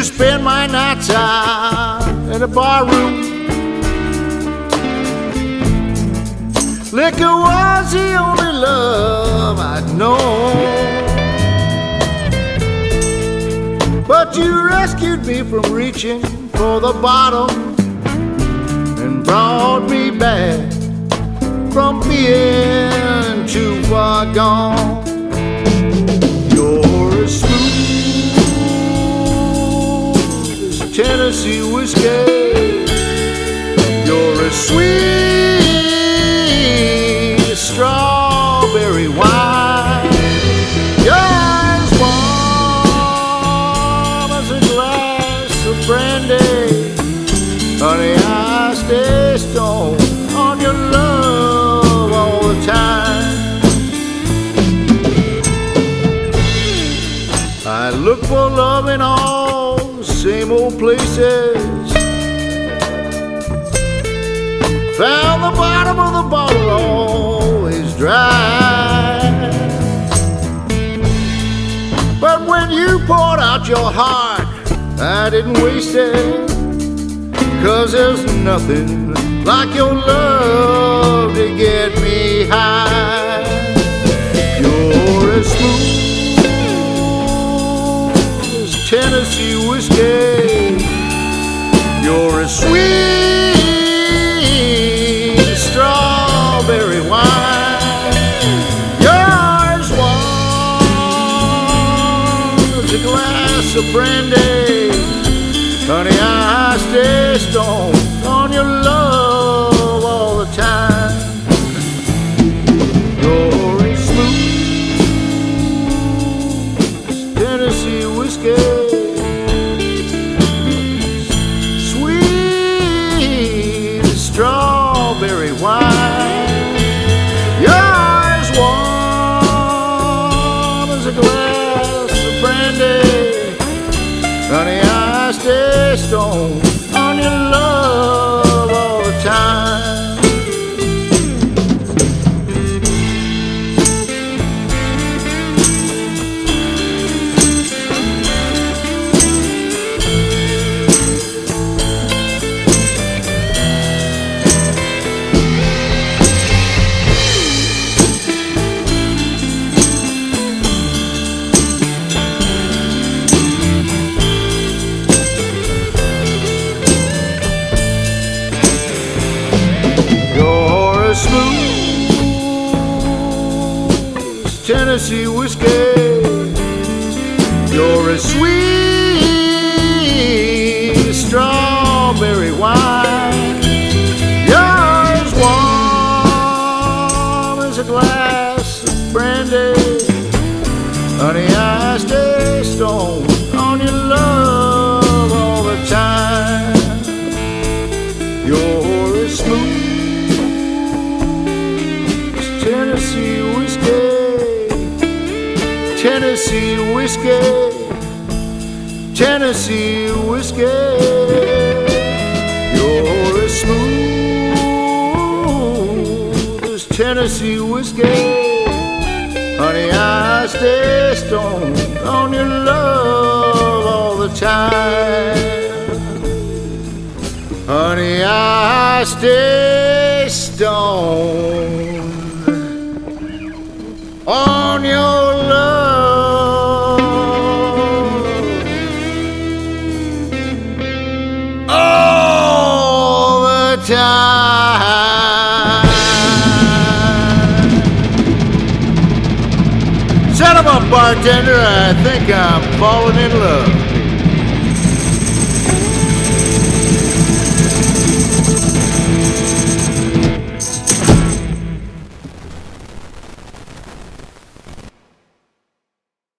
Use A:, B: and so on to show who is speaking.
A: to spend my nights out in a bar room. Liquor was the only love I'd known. But you rescued me from reaching for the bottom and brought me back from being too far gone. Tennessee whiskey. You're as sweet as strawberry wine. You're as warm as a glass of brandy. Honey, I stay stoned on your love all the time. I look for love in all same old places. Found the bottom of the bottle always dry. But when you poured out your heart, I didn't waste it. Cause there's nothing like your love to get me high. Tennessee whiskey. You're as sweet strawberry wine. You're as warm as a glass of brandy. Honey, I stay stoned Tennessee whiskey. You're as sweet as strawberry wine. You're as warm as a glass of brandy. Honey, I stay stoned on your love all the time. You're as smooth as Tennessee Tennessee whiskey, Tennessee whiskey. You're as smooth as Tennessee whiskey. Honey, I stay stoned on your love all the time. Honey, I stay stoned on your time. A bartender, I think I'm falling in love.